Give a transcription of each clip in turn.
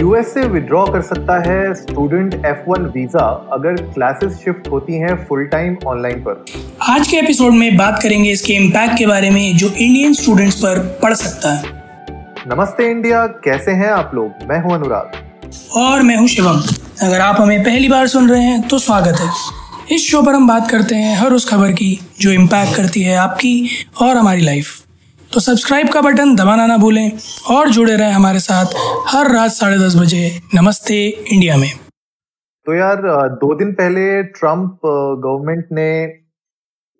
US से withdraw कर सकता है स्टूडेंट एफ़ वन वीज़ा अगर क्लासेस शिफ्ट होती हैं फुल टाइम ऑनलाइन पर। आज के एपिसोड में बात करेंगे इसके इम्पैक्ट के बारे में जो इंडियन स्टूडेंट्स पर पड़ सकता है। नमस्ते इंडिया कैसे हैं आप लोग? मैं हूँ अनुराग। और मैं हूँ शिवम। अगर आप हमें पहली बार सुन रहे हैं तो स्वागत है। इस शो पर हम बात करते हैं हर उस खबर की जो इम्पैक्ट करती है आपकी और हमारी लाइफ तो सब्सक्राइब का बटन दबाना ना भूलें और जुड़े रहें हमारे साथ हर रात साढ़े दस बजे नमस्ते इंडिया में। तो यार दो दिन पहले ट्रंप गवर्नमेंट ने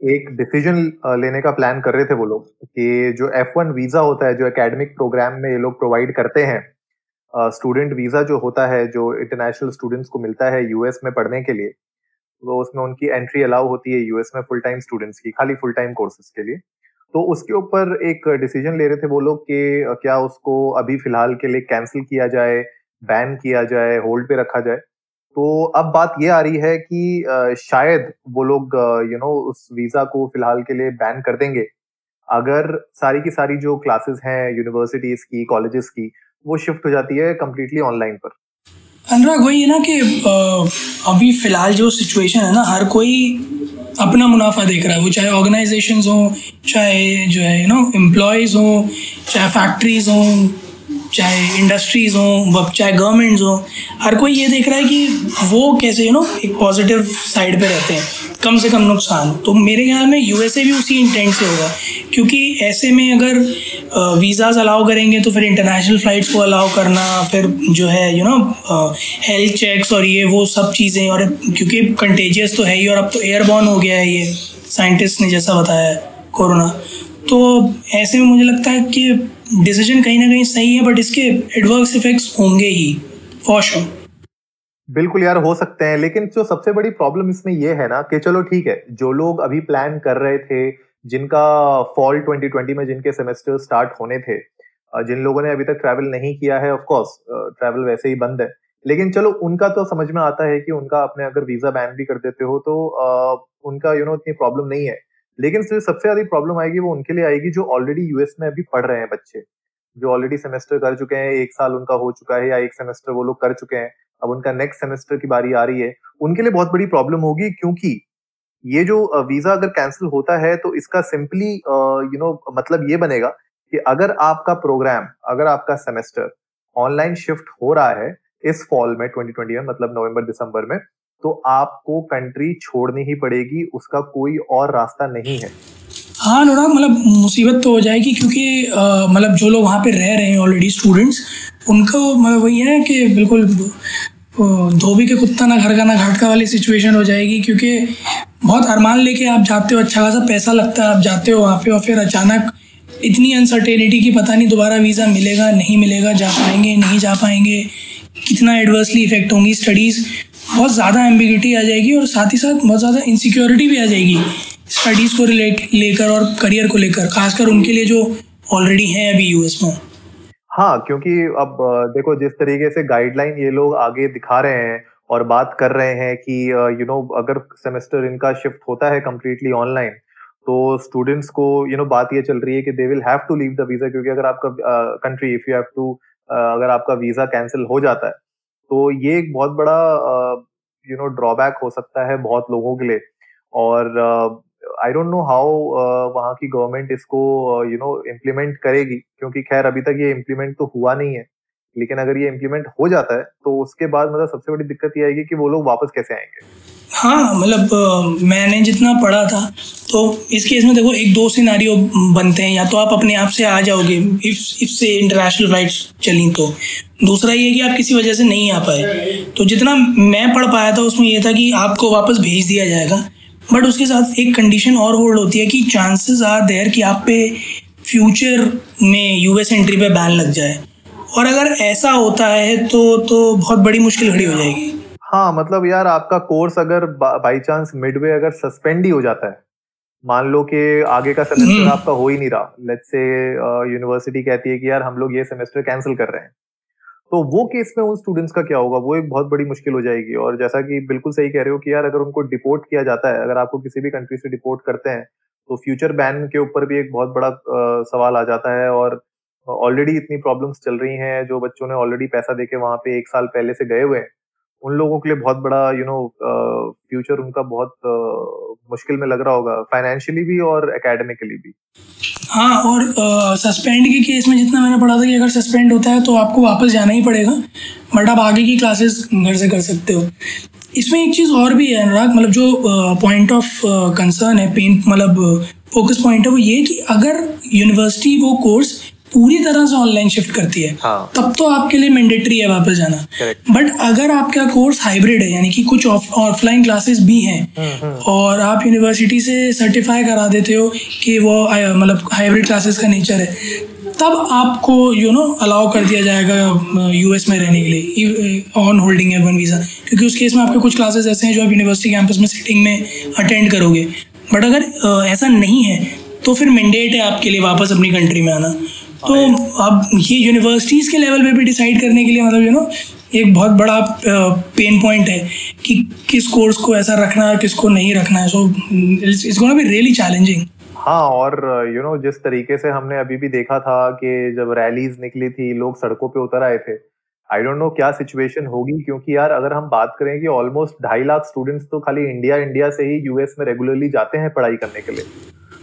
एक डिसीज़न लेने का प्लान कर रहे थे वो लोग कि जो एफ़ वन वीज़ा होता है, जो एकेडमिक प्रोग्राम में ये लोग प्रोवाइड करते हैं स्टूडेंट वीज़ा जो होता है, जो इंटरनेशनल स्टूडेंट्स को मिलता है यूएस में पढ़ने के लिए तो उसमें उनकी एंट्री अलाउ होती है यूएस में फुल टाइम स्टूडेंट्स की, खाली फुल टाइम कोर्सेज के लिए। तो उसके ऊपर एक डिसीज़न ले रहे थे वो लोग कि क्या उसको अभी फ़िलहाल के लिए कैंसिल किया जाए बैन किया जाए होल्ड पे रखा जाए? तो अब बात ये आ रही है कि शायद वो लोग यू नो उस वीज़ा को फ़िलहाल के लिए बैन कर देंगे। अगर सारी की सारी जो क्लासेस हैं यूनिवर्सिटीज की कॉलेजेस की, वो शिफ्ट हो जाती है कम्प्लीटली ऑनलाइन पर। अनुराग, वही है ना कि अभी फ़िलहाल जो सिचुएशन है ना, हर कोई अपना मुनाफा देख रहा है। वो चाहे ऑर्गेनाइजेशन हों, चाहे जो है यू नो एम्प्लॉयज़ हों, चाहे फैक्ट्रीज हो चाहे इंडस्ट्रीज़ हो चाहे गवर्नमेंट्स हो, हर कोई ये देख रहा है कि वो कैसे यू नो एक पॉजिटिव साइड पे रहते हैं। कम से कम नुकसान। तो मेरे ख्याल में यूएसए भी उसी इंटेंट से होगा। क्योंकि ऐसे में अगर वीज़ाज अलाउ करेंगे तो फिर इंटरनेशनल फ़्लाइट्स को अलाउ करना, फिर जो है यू नो हेल्थ चेक्स और ये वो सब चीज़ें, और क्योंकि कंटेजियस तो है ही, और अब तो एयरबॉर्न हो गया है ये। साइंटिस्ट ने जैसा बताया कोरोना। तो ऐसे में मुझे लगता है कि डिसीज़न कहीं ना कहीं सही है बट इसके एडवर्स इफेक्ट्स होंगे ही फॉर श्योर बिल्कुल यार, हो सकते हैं, लेकिन जो सबसे बड़ी प्रॉब्लम इसमें ये है ना, कि चलो ठीक है, जो लोग अभी प्लान कर रहे थे, जिनका फॉल 2020 में जिनके सेमेस्टर स्टार्ट होने थे जिन लोगों ने अभी तक ट्रैवल नहीं किया है ऑफ़ कोर्स ट्रैवल वैसे ही बंद है। लेकिन चलो, उनका तो समझ में आता है कि उनका अपने अगर वीज़ा बैन भी कर देते हो तो उनका यू नो इतनी प्रॉब्लम नहीं है। लेकिन सबसे ज़्यादा प्रॉब्लम आएगी, वो उनके लिए आएगी जो ऑलरेडी यूएस में अभी पढ़ रहे हैं बच्चे, जो ऑलरेडी सेमेस्टर कर चुके हैं, एक साल उनका हो चुका है या एक सेमेस्टर वो लोग कर चुके हैं, अब उनका नेक्स्ट सेमेस्टर की बारी आ रही है, उनके लिए बहुत बड़ी प्रॉब्लम होगी क्योंकि ये जो वीज़ा अगर कैंसिल होता है तो इसका सिंपली यू नो मतलब ये बनेगा कि अगर आपका प्रोग्राम अगर आपका सेमेस्टर ऑनलाइन शिफ्ट हो रहा है, इस फॉल में 2020 में मतलब नवंबर, दिसंबर में तो आपको कंट्री छोड़नी ही पड़ेगी, उसका कोई और रास्ता नहीं है। हाँ अनुराग मतलब मुसीबत तो हो जाएगी क्योंकि मतलब जो लोग वहाँ पे रह रहे हैं ऑलरेडी स्टूडेंट्स उनको मतलब वही है कि बिल्कुल धोबी के कुत्ता ना घर का ना घाट का वाली सिचुएशन हो जाएगी क्योंकि बहुत अरमान लेके आप जाते हो अच्छा खासा पैसा लगता है, आप जाते हो वहाँ पे और फिर अचानक इतनी अनसर्टेनिटी की पता नहीं दोबारा वीज़ा मिलेगा, नहीं मिलेगा, जा पाएँगे, नहीं जा पाएँगे, कितना एडवर्सली इफ़ेक्ट होंगी स्टडीज़ बहुत ज़्यादा एम्बिगिटी आ जाएगी और साथ ही साथ बहुत ज़्यादा इनसिक्योरिटी भी आ जाएगी। स्टडीज़ को रिलेट लेकर और करियर को लेकर, खासकर उनके लिए जो ऑलरेडी हैं अभी यूएस में। हाँ क्योंकि अब देखो, जिस तरीके से गाइडलाइन ये लोग आगे दिखा रहे हैं और बात कर रहे हैं कि यू नो अगर सेमेस्टर इनका शिफ्ट होता है कम्प्लीटली ऑनलाइन तो स्टूडेंट्स को यू नो बात ये चल रही है कि they will have to leave the visa क्योंकि अगर आपका country if you have to अगर आपका वीज़ा कैंसिल हो जाता है तो ये एक बहुत बड़ा यू नो ड्रॉबैक हो सकता है बहुत लोगों के लिए। और आई डोंट नो हाउ वहाँ की गवर्नमेंट इसको यू नो इम्प्लीमेंट करेगी, क्योंकि खैर अभी तक ये इम्प्लीमेंट तो हुआ नहीं है। लेकिन अगर ये इम्प्लीमेंट हो जाता है तो उसके बाद मतलब सबसे बड़ी दिक्कत ये आएगी कि वो लोग वापस कैसे आएँगे। हाँ मतलब मैंने जितना पढ़ा था तो इस केस में देखो एक दो सिनारियो बनते हैं, या तो आप अपने आप से आ जाओगे इफ़ इफ़ से इंटरनेशनल फ्लाइट्स चली तो। दूसरा ये कि आप किसी वजह से नहीं आ पाए। तो जितना मैं पढ़ पाया था उसमें ये था कि आपको वापस भेज दिया जाएगा। बट उसके साथ एक कंडीशन और होल्ड होती है कि चांसेस आर देयर कि आप पे फ्यूचर में यूएस एंट्री पे बैन लग जाए। और अगर ऐसा होता है तो तो बहुत बड़ी मुश्किल खड़ी हो जाएगी। हाँ मतलब यार आपका कोर्स अगर बाई चांस मिडवे अगर सस्पेंड ही हो जाता है। मान लो कि आगे का सेमेस्टर हम्म। आपका हो ही नहीं रहा। लेट्स से यूनिवर्सिटी कहती है कि यार हम लोग ये सेमेस्टर कैंसिल कर रहे हैं। तो वो केस में उन स्टूडेंट्स का क्या होगा? वो एक बहुत बड़ी मुश्किल हो जाएगी। और जैसा कि बिल्कुल सही कह रहे हो कि यार अगर उनको डिपोर्ट किया जाता है अगर आपको किसी भी कंट्री से डिपोर्ट करते हैं तो फ्यूचर बैन के ऊपर भी एक बहुत बड़ा आ, सवाल आ जाता है। और ऑलरेडी इतनी प्रॉब्लम्स चल रही हैं जो बच्चों ने ऑलरेडी पैसा देके वहाँ पे एक साल पहले से गए हुए हैं। उन लोगों के लिए बहुत बड़ा यू नो फ्यूचर उनका बहुत uh, मुश्किल में लग रहा होगा फाइनेंशियली भी और एकेडमिकली भी। हाँ और सस्पेंड के केस में जितना मैंने पढ़ा था कि अगर सस्पेंड होता है तो आपको वापस जाना ही पड़ेगा बट आप आगे की क्लासेस घर से कर सकते हो। इसमें एक चीज़ और भी है अनुराग मतलब जो पॉइंट ऑफ़ कंसर्न है पेन मतलब फोकस पॉइंट है वो ये कि अगर यूनिवर्सिटी वो कोर्स पूरी तरह से ऑनलाइन शिफ्ट करती है। हाँ. तब तो आपके लिए मैंडेटरी है वापस जाना। बट अगर आपका कोर्स हाइब्रिड है यानी कि कुछ ऑफलाइन क्लासेस भी हैं हम्म, हम्म। और आप यूनिवर्सिटी से सर्टिफाई करा देते हो कि वो मतलब हाइब्रिड क्लासेस का नेचर है तब आपको यू नो अलाउ कर दिया जाएगा यूएस में रहने के लिए on holding F one visa क्योंकि उस केस में आपके कुछ क्लासेस ऐसे हैं जो आप यूनिवर्सिटी कैंपस में सिटिंग में अटेंड करोगे। बट अगर ऐसा नहीं है तो फिर मैंडेट है आपके लिए वापस अपनी कंट्री में आना। तो अब ये यूनिवर्सिटीज़ के लेवल पे भी डिसाइड करने के लिए मतलब यू नो एक बहुत बड़ा पेन पॉइंट है कि किस कोर्स को ऐसा रखना है किसको नहीं रखना है। So it's gonna be really challenging हाँ और यू you नो know, जिस तरीके से हमने अभी भी देखा था कि जब रैलीज निकली थी लोग सड़कों पे उतर आए थे आई डोंट नो क्या सिचुएशन होगी क्योंकि यार अगर हम बात करें कि ऑलमोस्ट ढाई लाख स्टूडेंट्स तो खाली इंडिया इंडिया से ही यूएस में रेगुलरली जाते हैं पढ़ाई करने के लिए।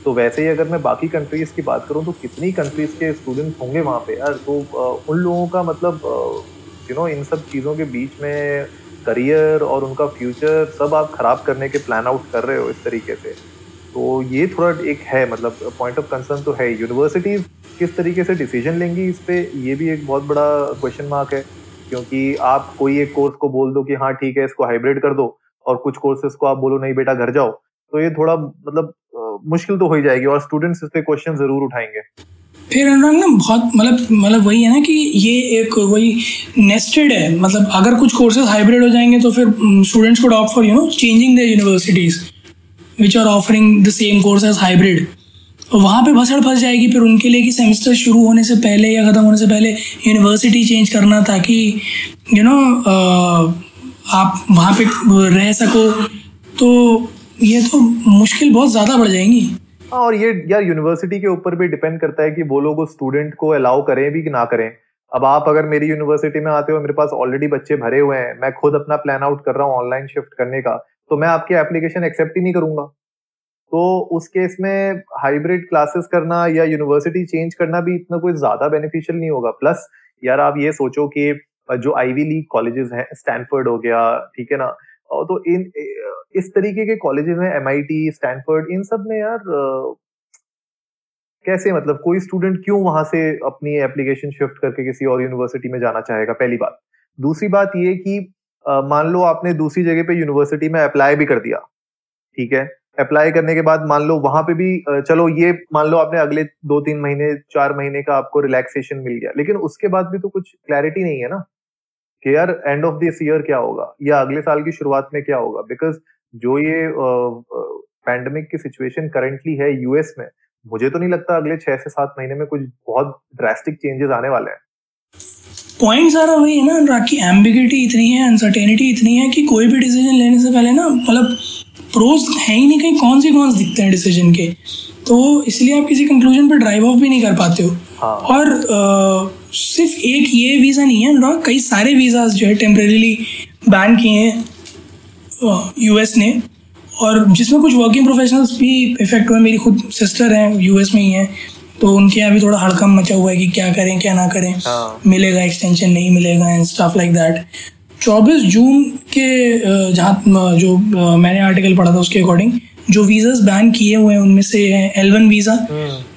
तो वैसे ही अगर मैं बाकी कंट्रीज़ की बात करूँ तो कितनी कंट्रीज़ के स्टूडेंट्स होंगे वहाँ पे? यार तो उन लोगों का मतलब यू नो इन सब चीज़ों के बीच में करियर और उनका फ्यूचर सब आप खराब करने के प्लान आउट कर रहे हो इस तरीके से। तो ये थोड़ा एक है मतलब पॉइंट ऑफ़ कंसर्न तो है यूनिवर्सिटीज किस तरीके से डिसीज़न लेंगी इस पर ये भी एक बहुत बड़ा क्वेश्चन मार्क है। क्योंकि आप कोई एक कोर्स को बोल दो कि हाँ ठीक है, इसको हाइब्रिड कर दो और कुछ कोर्सेज को आप बोलो, नहीं बेटा, घर जाओ। तो ये थोड़ा मतलब मुश्किल तो हो ही जाएगी और स्टूडेंट्स इस पे क्वेश्चन ज़रूर उठाएँगे। फिर अनुराग ना, बहुत मतलब मतलब वही है ना कि ये एक वही नेस्टेड है। मतलब अगर कुछ कोर्सेज हाइब्रिड हो जाएँगे तो फिर स्टूडेंट्स को opt for you know changing the universities which are offering the same course as hybrid वहाँ पे भसड़ फंस जाएगी फिर उनके लिए कि सेमेस्टर शुरू होने से पहले या ख़त्म होने से पहले यूनिवर्सिटी चेंज करना ताकि यू नो आप वहाँ पे रह सको। तो ये तो मुश्किल बहुत ज़्यादा बढ़ जाएँगी। हाँ, और ये यार यूनिवर्सिटी के ऊपर भी डिपेंड करता है कि वो लोग स्टूडेंट को अलाउ करें भी कि ना करें। अब आप अगर मेरी यूनिवर्सिटी में आते हो मेरे पास ऑलरेडी बच्चे भरे हुए हैं मैं खुद अपना प्लान आउट कर रहा हूँ ऑनलाइन शिफ्ट करने का तो मैं आपकी एप्लीकेशन एक्सेप्ट ही नहीं करूँगा। तो उस केस में हाइब्रिड क्लासेस करना या यूनिवर्सिटी चेंज करना भी इतना कोई ज़्यादा बेनिफिशियल नहीं होगा। प्लस यार आप ये सोचो कि जो आईवी लीग कॉलेजेस हैं स्टैनफोर्ड हो गया ठीक है ना? तो इन इस तरीके के कॉलेजेस में एम स्टैनफर्ड इन सब में यार कैसे मतलब कोई स्टूडेंट क्यों वहाँ से अपनी एप्लीकेशन शिफ्ट करके किसी और यूनिवर्सिटी में जाना चाहेगा? पहली बात। दूसरी बात ये कि मान लो आपने दूसरी जगह पे यूनिवर्सिटी में अप्लाई भी कर दिया, ठीक है? अप्लाई करने के बाद मान लो वहाँ पे भी चलो ये मान लो आपने अगले दो तीन महीने, चार महीने का आपको रिलैक्सेशन मिल गया, लेकिन उसके बाद भी तो कुछ क्लैरिटी नहीं है ना? कि यार एंड ऑफ़ दिस ईयर क्या होगा? या अगले साल की शुरुआत में क्या होगा? बिकॉज़ जो ये पैंडमिक की सिचुएशन करंटली है यूएस में मुझे तो नहीं लगता अगले छह से सात महीने में कुछ बहुत ड्रास्टिक चेंजेस आने वाले हैं। पॉइंट सारा वही है ना अनुराग की एम्बिगिटी इतनी है अनसर्टेनिटी इतनी है कि कोई भी डिसीज़न लेने से पहले ना मतलब प्रोज है ही नहीं कहीं कौन सी कौन दिखते हैं डिसीज़न के? तो इसलिए आप किसी कंक्लूजन पर ड्राइव ऑफ़ भी नहीं कर पाते हो। हाँ. और सिर्फ़ एक ये वीज़ा नहीं है अनुराग कई सारे वीज़ाज जो है टेम्परेली बैन किए हैं यूएस ने। और जिसमें कुछ वर्किंग प्रोफेशनल्स भी इफ़ेक्ट हुए मेरी खुद सिस्टर हैं यूएस में ही हैं तो उनके यहाँ भी थोड़ा हड़कम मचा हुआ है कि क्या करें क्या ना करें। हाँ. मिलेगा एक्सटेंशन नहीं मिलेगा एंड स्टाफ लाइक दैट 24 जून के जहाँ जो मैंने आर्टिकल पढ़ा था उसके अकॉर्डिंग जो वीज़ाज बैन किए हुए हैं उनमें से एल वन वीज़ा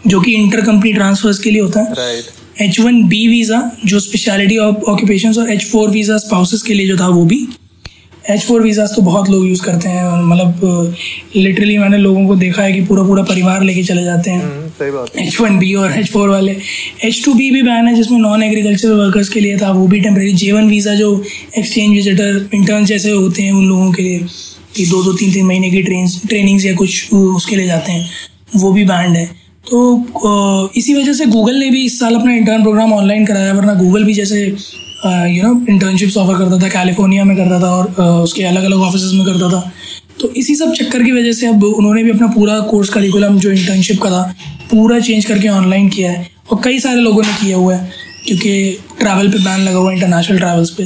जो कि इंटर कंपनी ट्रांसफर्स के लिए होता है। एच वन बी वीज़ा जो स्पेशलिटी ऑफ़ ऑक्यूपेशन और एच फोर वीज़ा स्पाउसेस के लिए जो था वो भी। एच फोर वीज़ा तो बहुत लोग यूज़ करते हैं मतलब लिटरली मैंने लोगों को देखा है कि पूरा पूरा परिवार लेके चले जाते हैं। एच वन बी और एच फोर वाले। एच टू बी भी बैन है जिसमें नॉन एग्रीकल्चर वर्कर्स के लिए था वो भी टेम्प्रेरी जे वन वीज़ा जो एक्सचेंज विजिटर इंटर्न जैसे होते हैं उन लोगों के लिए कि दो दो तीन तीन महीने की ट्रेन ट्रेनिंग्स या कुछ उसके लिए जाते हैं। वो भी बैंड है। तो इसी वजह से गूगल ने भी इस साल अपना इंटर्न प्रोग्राम ऑनलाइन कराया, वरना गूगल भी जैसे यू नो इंटर्नशिप्स ऑफ़र करता था कैलिफ़ोर्निया में करता था और उसके अलग अलग ऑफ़िस में करता था। तो इसी सब चक्कर की वजह से अब उन्होंने भी अपना पूरा कोर्स करिकुलम जो इंटर्नशिप का था, पूरा चेंज करके ऑनलाइन किया है और कई सारे लोगों ने किया हुआ है, क्योंकि ट्रैवल पे बैन लगा हुआ है इंटरनेशनल ट्रैवल्स पे।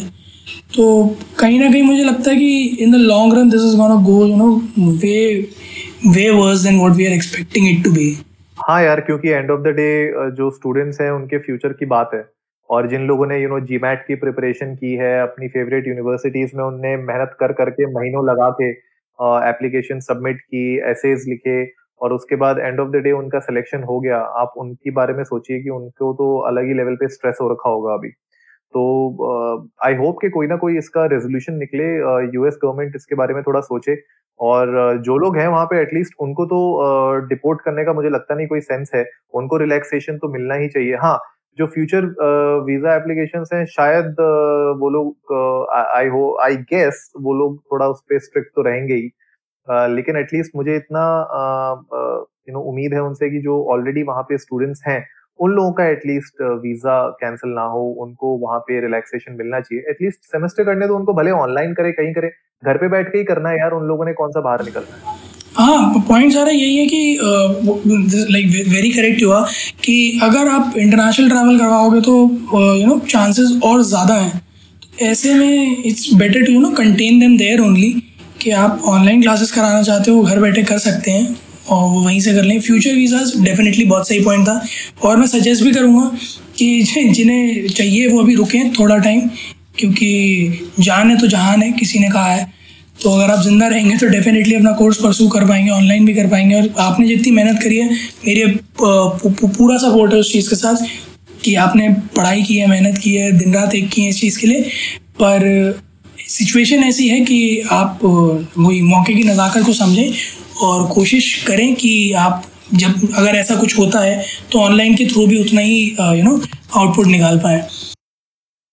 तो कहीं ना कहीं मुझे लगता है कि in the long run this is gonna go you know way way worse than what we are expecting it to be हाँ यार, क्योंकि एंड ऑफ़ द डे जो स्टूडेंट्स हैं, उनके फ्यूचर की बात है। और जिन लोगों ने यू नो जी की प्रिपरेशन की है, अपनी फेवरेट यूनिवर्सिटीज में उनने मेहनत कर, करके महीनों लगा के एप्लीकेशन सबमिट की एसेज लिखे, और उसके बाद एंड ऑफ़ द डे उनका सिलेक्शन हो गया। आप उनके बारे में सोचिए कि उनको तो अलग ही लेवल पे स्ट्रेस हो रखा होगा अभी। तो आई होप कि कोई ना कोई इसका रेजोल्यूशन निकले यूएस गवर्नमेंट इसके बारे में थोड़ा सोचे और जो लोग हैं वहाँ पे एटलीस्ट उनको तो डिपोर्ट करने का मुझे लगता नहीं कोई सेंस है। उनको रिलैक्सेशन तो मिलना ही चाहिए। हाँ जो फ्यूचर वीज़ा एप्लीकेशन हैं, शायद वो लोग आई हो आई गेस वो लोग थोड़ा उस पर स्ट्रिक्ट तो रहेंगे ही। लेकिन एटलीस्ट मुझे इतना यू नो उम्मीद है उनसे कि जो ऑलरेडी वहाँ पे स्टूडेंट्स हैं उन लोगों का एटलीस्ट वीज़ा कैंसिल ना हो, उनको वहाँ पे रिलैक्सेशन मिलना चाहिए। एटलीस्ट सेमेस्टर करने तो उनको भले ऑनलाइन करे, कहीं करे, घर पे बैठ के ही करना है यार, उन लोगों ने कौन सा बाहर निकलना है? हाँ पॉइंट सारा यही है कि लाइक वेरी करेक्ट हुआ कि अगर आप इंटरनेशनल ट्रैवल करवाओगे तो यू नो चांसेस और ज़्यादा हैं। तो ऐसे में it's better to you know contain them there only कि आप ऑनलाइन क्लासेस कराना चाहते हो, घर बैठे कर सकते हैं। और वो वहीं से कर लें। फ्यूचर वीज़ाज डेफिनेटली बहुत सही पॉइंट था। और मैं सजेस्ट भी करूँगा कि जिन्हें चाहिए वो अभी रुकें थोड़ा टाइम क्योंकि जान है तो जहान है, किसी ने कहा है। तो अगर आप ज़िंदा रहेंगे तो डेफिनेटली अपना कोर्स परसू कर पाएँगे ऑनलाइन भी कर पाएँगे। और आपने जितनी मेहनत करी है, मेरी पूरा सपोर्ट है उस चीज़ के साथ कि आपने पढ़ाई की है, मेहनत की है दिन रात एक की है इस चीज़ के लिए। पर सिचुएशन ऐसी है कि आप वही मौके की नज़ाकत को समझें और कोशिश करें कि आप जब अगर ऐसा कुछ होता है तो ऑनलाइन के थ्रू भी उतना ही यू नो आउटपुट निकाल पाए।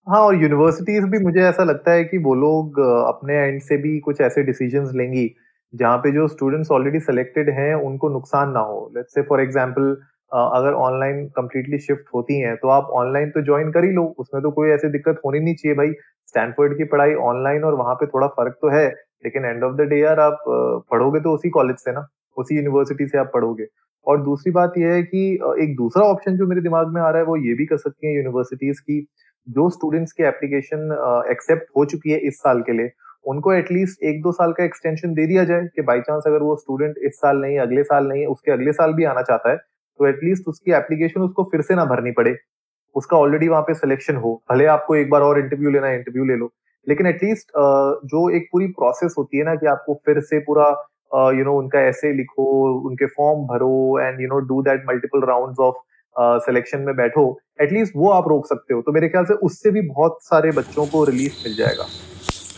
हाँ और यूनिवर्सिटीज भी मुझे ऐसा लगता है कि वो लोग अपने एंड से भी कुछ ऐसे डिसीजंस लेंगी, जहाँ पे जो स्टूडेंट्स ऑलरेडी सिलेक्टेड हैं, उनको नुकसान ना हो। लेट्स से फॉर एग्जांपल अगर ऑनलाइन कम्प्लीटली शिफ्ट होती हैं तो आप ऑनलाइन तो ज्वाइन कर ही लो, उसमें तो कोई ऐसी दिक्कत होनी नहीं चाहिए भाई। स्टैनफोर्ड की पढ़ाई ऑनलाइन और वहाँ पे थोड़ा फ़र्क तो है लेकिन एंड ऑफ़ द डे यार आप पढ़ोगे तो उसी कॉलेज से ना, उसी यूनिवर्सिटी से आप पढ़ोगे। और दूसरी बात यह है कि एक दूसरा ऑप्शन जो मेरे दिमाग में आ रहा है वो ये भी कर सकती है यूनिवर्सिटीज की, जो स्टूडेंट्स की एप्लीकेशन एक्सेप्ट हो चुकी है इस साल के लिए, उनको एटलीस्ट एक दो साल का एक्सटेंशन दे दिया जाए कि बाई चांस अगर वो स्टूडेंट इस साल नहीं, अगले साल नहीं, उसके अगले साल भी आना चाहता है तो एटलीस्ट उसकी एप्लीकेशन उसको फिर से ना भरनी पड़े। उसका ऑलरेडी वहाँ पे सिलेक्शन हो, भले आपको एक बार और इंटरव्यू लेना है इंटरव्यू ले लो। लेकिन एटलीस्ट जो एक पूरी प्रोसेस होती है ना कि आपको फिर से पूरा यू नो उनका ऐसे लिखो, उनके फॉर्म भरो and you know do that multiple round of selection में बैठो एटलीस्ट वो आप रोक सकते हो। तो मेरे ख्याल से उससे भी बहुत सारे बच्चों को रिलीफ मिल जाएगा।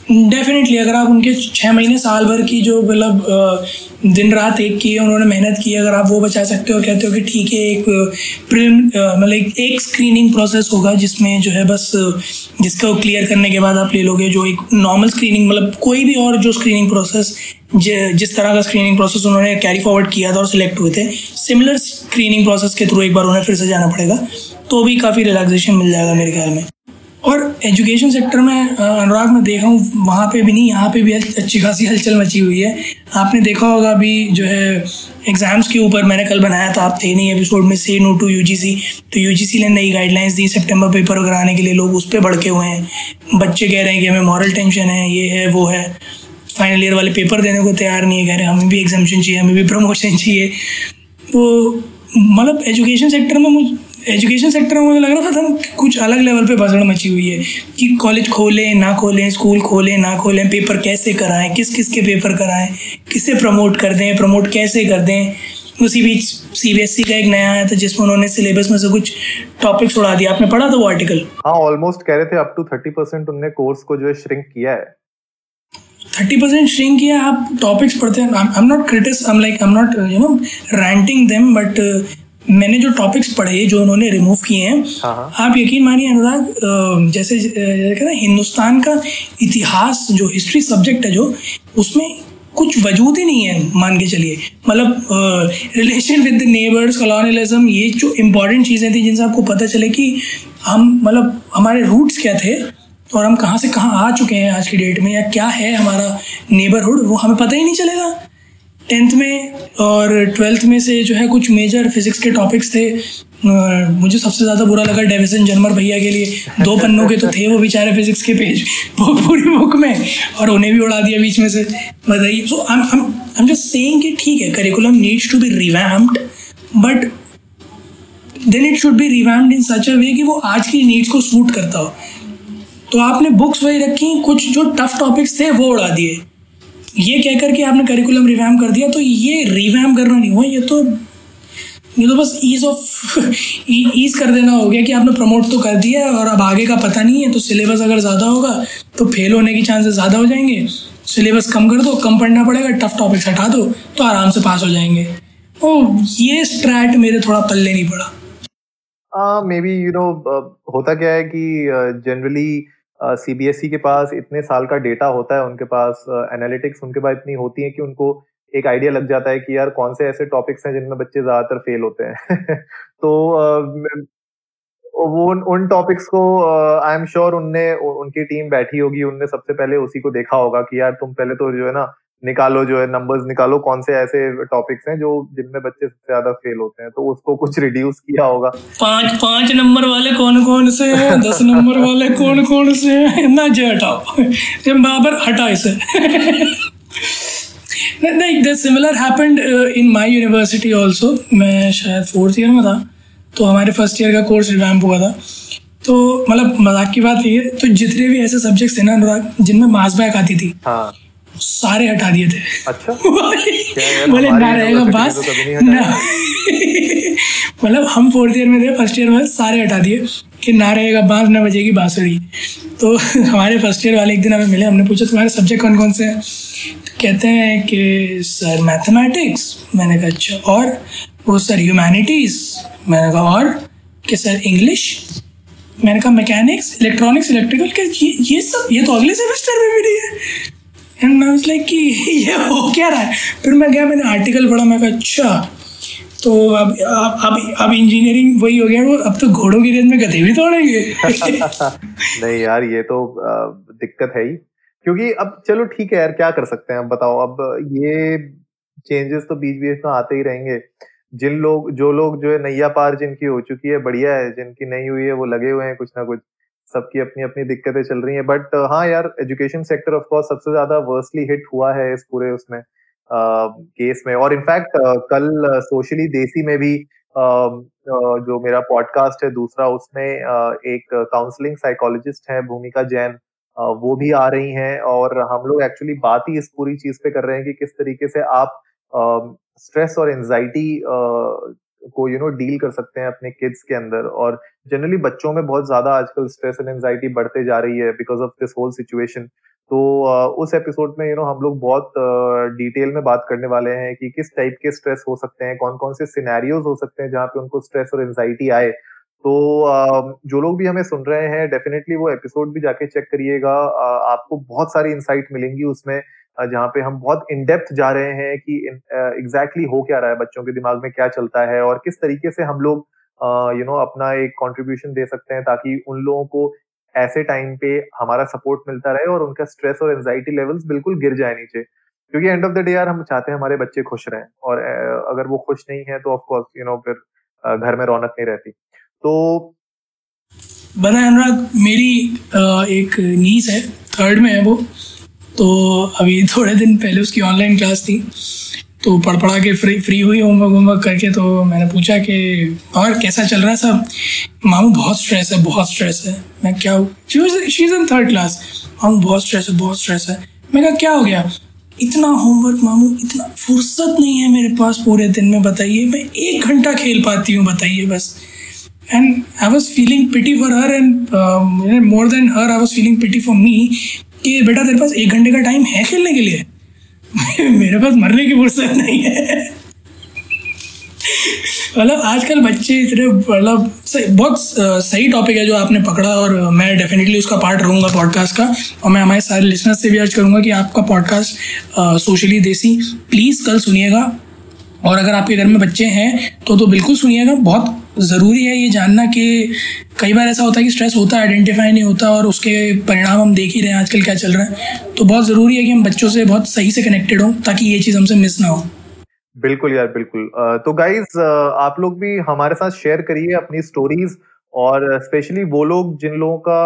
डेफिनेटली अगर आप उनके छः महीने, साल भर की जो मतलब दिन रात एक की है उन्होंने मेहनत की, अगर आप वो बचा सकते हो, कहते हो कि ठीक है, एक प्रिम मतलब एक स्क्रीनिंग प्रोसेस होगा, जिसमें जो है बस, जिसको क्लियर करने के बाद आप ले लोगे जो एक नॉर्मल स्क्रीनिंग मतलब कोई भी और जो स्क्रीनिंग प्रोसेस जिस तरह का स्क्रीनिंग प्रोसेस उन्होंने कैरी फॉरवर्ड किया था और सिलेक्ट हुए थे सिमिलर स्क्रीनिंग प्रोसेस के थ्रू एक बार उन्हें फिर से जाना पड़ेगा तो भी काफ़ी रिलैक्सेशन मिल जाएगा मेरे ख्याल में। और एजुकेशन सेक्टर में अनुराग, में देखा हूँ, वहाँ पे भी नहीं, यहाँ पे भी अच्छी खासी हलचल मची हुई है। आपने देखा होगा अभी जो है एग्ज़ाम्स के ऊपर मैंने कल बनाया था, आप थे नहीं एपिसोड में से नो टू यूजीसी तो यूजीसी ने नई गाइडलाइंस दी सितंबर पेपर कराने के लिए, लोग उस पर भड़के हुए हैं। बच्चे कह रहे हैं कि हमें मॉरल टेंशन है, ये है, वो है। फाइनल ईयर वाले पेपर देने को तैयार नहीं है, कह रहे हमें भी एग्जामेशन चाहिए, हमें भी प्रमोशन चाहिए। तो मतलब एजुकेशन सेक्टर में मुझे एजुकेशन सेक्टर में मुझे लग रहा था कुछ अलग लेवल पे भसड़ मची हुई है कि कॉलेज खोलें ना खोलें स्कूल खोलें ना खोलें पेपर कैसे कराएँ किस किस के पेपर कराएँ किसे प्रमोट कर दें प्रमोट कैसे कर दें? उसी बीच सीबीएसई e का एक नया आया था जिसमें उन्होंने सिलेबस में से कुछ टॉपिक्स उड़ा दिया आपने पढ़ा था वो आर्टिकल हाँ ऑलमोस्ट कह रहे थे अप टू थर्टी परसेंट उनने कोर्स को जो है श्रिंक किया है। थर्टी परसेंट श्रिंक किया आप टॉपिक्स पढ़ते हैं I am not critics I am like I am not you know ranting them but मैंने जो टॉपिक्स पढ़े जो उन्होंने रिमूव किए हैं हाँ, हाँ। आप यकीन मानिए अनुराग जैसे हैं हिंदुस्तान का इतिहास जो हिस्ट्री सब्जेक्ट है जो उसमें कुछ वजूद ही नहीं है मान के चलिए मतलब relation with the neighbours colonialism ये जो इम्पोर्टेंट चीज़ें थी जिनसे आपको पता चले कि हम मतलब हमारे रूट्स क्या थे और हम कहाँ से कहाँ आ चुके हैं आज की डेट में या क्या है हमारा नेबरहुड वो हमें पता ही नहीं चलेगा टेंथ में और ट्वेल्थ में से जो है कुछ मेजर फिजिक्स के टॉपिक्स थे। मुझे सबसे ज़्यादा बुरा लगा डेविसन जनमर भैया के लिए। दो पन्नों के तो थे वो बेचारे फिजिक्स के पेज वो पूरी बुक में, और उन्हें भी उड़ा दिया बीच में से। बताइए so I am just saying कि ठीक है curriculum needs to be revamped but then it should be revamped in such a way कि वो आज की नीड्स को सूट करता हो। तो आपने बुक्स वही रखी, कुछ जो टफ टॉपिक्स थे वो उड़ा दिए। ये कह करके आपने करिकुलम रिवैम कर दिया तो ये रिवैम करना नहीं हुआ ये तो ये तो बस ईज ऑफ़ ईज कर देना हो गया कि आपने प्रमोट तो कर दिया और अब आगे का पता नहीं है तो सिलेबस अगर ज़्यादा होगा तो फेल होने की चांसेस ज़्यादा हो जाएँगे। सिलेबस कम कर दो कम पढ़ना पड़ेगा टफ टॉपिक्स हटा दो तो आराम से पास हो जाएँगे। ओ ये स्ट्रैट मेरे थोड़ा पल्ले नहीं पड़ा। मे बी यू नो होता क्या है कि जनरली uh, सीबीएसई e के पास इतने साल का डेटा होता है उनके पास एनालिटिक्स उनके पास इतनी होती है कि उनको एक आइडिया लग जाता है कि यार कौन से ऐसे टॉपिक्स हैं जिनमें बच्चे ज़्यादातर फेल होते हैं। तो वो उन उन टॉपिक्स को आई एम श्योर उनने, उनकी टीम बैठी होगी, उनने सबसे पहले उसी को देखा होगा कि यार तुम पहले तो जो है ना निकालो जो है नंबर्स निकालो कौन से ऐसे टॉपिक्स हैं जो जिनमें बच्चे सबसे ज़्यादा फेल होते हैं तो उसको कुछ रिड्यूस किया होगा। पाँच पाँच नंबर वाले कौन कौन से हैं? दस नंबर वाले कौन कौन से हैं? ना जो हटाओ। ये बाबर हटा इसे। नहीं the similar happened in my university also मैं शायद फोर्थ ईयर में था तो हमारे फ़र्स्ट ईयर का कोर्स रिवैम्प हुआ था। तो मतलब मज़ाक की बात ये तो जितने भी ऐसे सब्जेक्ट्स थे ना अनुराग जिनमें मास बैक आती थी हाँ। सारे हटा दिए थे। अच्छा। बोले ना रहेगा बस ना। मतलब हम फोर्थ ईयर में थे फ़र्स्ट ईयर में सारे हटा दिए कि ना रहेगा बाँस ना बजेगी बांसुरी। तो हमारे फ़र्स्ट ईयर वाले एक दिन हमें मिले हमने पूछा तुम्हारे सब्जेक्ट कौन कौन से हैं? तो कहते हैं कि सर मैथमेटिक्स मैंने कहा अच्छा और? वो सर ह्यूमैनिटीज़ मैंने कहा और? कि सर इंग्लिश मैंने कहा मैकेनिक्स इलेक्ट्रॉनिक्स इलेक्ट्रिकल के ये ये सब ये तो अगले सेमेस्टर में भी नहीं है। एंड वाज लाइक कि ये हो क्या रहा है? फिर मैं गया, मैंने आर्टिकल पढ़ा, मैं अच्छा तो अब अब अब इंजीनियरिंग वही हो गया वो अब तो घोड़ों की रेंज में गधे भी तोड़ेंगे. नहीं यार, ये तो दिक्कत है ही। क्योंकि अब चलो ठीक है यार, क्या कर सकते हैं, अब बताओ, अब ये चेंजेस तो बीच बीच में आते ही रहेंगे। जिन लोग, जो लोग, जो है नैया पार जिनकी हो चुकी है, बढ़िया है, जिनकी नहीं हुई है, वो लगे हुए हैं कुछ ना कुछ। सबकी अपनी अपनी दिक्कतें चल रही हैं बट हाँ यार एजुकेशन सेक्टर ऑफ़ कोर्स सबसे ज़्यादा वर्सली हिट हुआ है इस पूरे उसमें केस में। और इनफैक्ट कल सोशली देसी में भी जो मेरा पॉडकास्ट है दूसरा, उसमें एक काउंसलिंग साइकोलॉजिस्ट है, भूमिका जैन वो भी आ रही हैं और हम लोग एक्चुअली बात ही इस पूरी चीज़ पे कर रहे हैं कि किस तरीके से आप स्ट्रेस और एंजाइटी को यू नो डील कर सकते हैं अपने किड्स के अंदर। और जनरली बच्चों में बहुत ज़्यादा आजकल स्ट्रेस एंड एंजाइटी बढ़ते जा रही है because of this whole situation तो उस एपिसोड में यू you नो know, हम लोग बहुत डिटेल में बात करने वाले हैं कि किस टाइप के स्ट्रेस हो सकते हैं कौन कौन से सिनेरियोज हो सकते हैं जहाँ पे उनको स्ट्रेस और एंजाइटी आए। तो जो लोग भी हमें सुन रहे हैं डेफिनेटली वो एपिसोड भी जाके चेक करिएगा। आपको बहुत सारी इंसाइट मिलेंगी उसमें। जहाँ पे हम बहुत इन डेप्थ जा रहे हैं कि एग्जैक्टली हो क्या रहा है, बच्चों के दिमाग में क्या चलता है और किस तरीके से हम लोग यू नो अपना एक कंट्रीब्यूशन दे सकते हैं ताकि उन लोगों को ऐसे टाइम पे हमारा सपोर्ट मिलता रहे और उनका स्ट्रेस और एंजाइटी लेवल्स बिल्कुल गिर जाए नीचे। क्योंकि एंड ऑफ़ द डे यार, हम चाहते हैं हमारे बच्चे खुश रहें और अगर वो खुश नहीं है तो ऑफकोर्स यू नो फिर घर में रौनक नहीं रहती। तो बना अनुराग, मेरी एक नीस है थर्ड में है वो। तो अभी थोड़े दिन पहले उसकी ऑनलाइन क्लास थी। तो पढ़ पढ़ा के फ्री फ्री हुई होमवर्क वोमवर्क करके तो मैंने पूछा कि, और कैसा चल रहा है सब? मामू, बहुत स्ट्रेस है, बहुत स्ट्रेस है। मैं, क्या she is in third class मामू, बहुत स्ट्रेस है, बहुत स्ट्रेस है। मैं कहा, क्या हो गया? इतना होमवर्क मामू, इतना फुर्सत नहीं है मेरे पास पूरे दिन में, बताइए। मैं एक घंटा खेल पाती हूँ, बताइए बस। And I was feeling pity for her and more than her I was feeling pity for me कि बेटा तेरे पास एक घंटे का टाइम है खेलने के लिए? मेरे पास मरने की फुर्सत नहीं है। मतलब आजकल बच्चे इतने मतलब बहुत सही टॉपिक है जो आपने पकड़ा और मैं डेफिनेटली उसका पार्ट रहूँगा पॉडकास्ट का। और मैं हमारे सारे लिसनर्स से भी अर्ज़ करूँगा कि आपका पॉडकास्ट सोशली देसी। प्लीज़ कल सुनिएगा। और अगर आपके घर में बच्चे हैं तो तो बिल्कुल सुनिएगा। बहुत ज़रूरी है ये जानना कि कई बार ऐसा होता है कि स्ट्रेस होता है आइडेंटिफाई नहीं होता और उसके परिणाम हम देख ही रहे हैं, आजकल क्या चल रहा है। तो बहुत ज़रूरी है कि हम बच्चों से बहुत सही से कनेक्टेड हों, ताकि ये चीज़ हमसे मिस ना हो। बिल्कुल यार, बिल्कुल। तो गाइज़ आप लोग भी हमारे साथ शेयर करिए अपनी स्टोरीज और स्पेशली वो लोग जिन लोगों का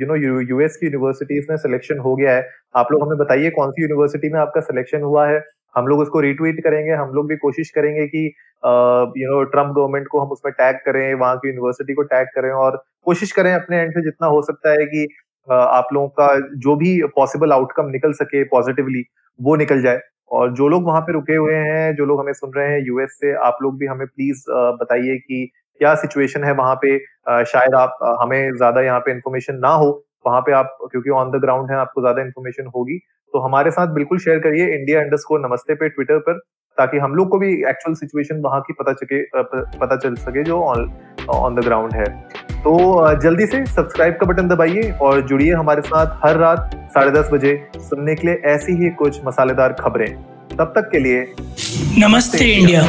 यू नो यूएस की यूनिवर्सिटीज में सिलेक्शन हो गया है, आप लोग हमें बताइए कौन सी यूनिवर्सिटी में आपका सिलेक्शन हुआ है। हम लोग उसको रिट्वीट करेंगे, हम लोग भी कोशिश करेंगे कि यू नो ट्रंप गवर्नमेंट को हम उसमें टैग करें, वहाँ की यूनिवर्सिटी को टैग करें और कोशिश करें अपने एंड से जितना हो सकता है कि आप लोगों का जो भी पॉसिबल आउटकम निकल सके पॉजिटिवली वो निकल जाए। और जो लोग वहाँ पे रुके हुए हैं, जो लोग हमें सुन रहे हैं यूएस से, आप लोग भी हमें प्लीज़ बताइए कि क्या सिचुएशन है वहाँ पे। शायद आप हमें ज़्यादा यहाँ पे इन्फॉर्मेशन ना हो, वहाँ पे आप, क्योंकि ऑन द ग्राउंड है, आपको ज़्यादा इन्फॉर्मेशन होगी। तो हमारे साथ बिल्कुल शेयर करिए इंडिया अंडर नमस्ते पे ट्विटर पर। ताकि हम लोग को भी एक्चुअल सिचुएशन वहाँ की पता चके पता चल सके जो ऑन द ग्राउंड है। तो जल्दी से सब्सक्राइब का बटन दबाइए और जुड़िए हमारे साथ हर रात साढ़े दस बजे सुनने के लिए ऐसी ही कुछ मसालेदार खबरें। तब तक के लिए नमस्ते इंडिया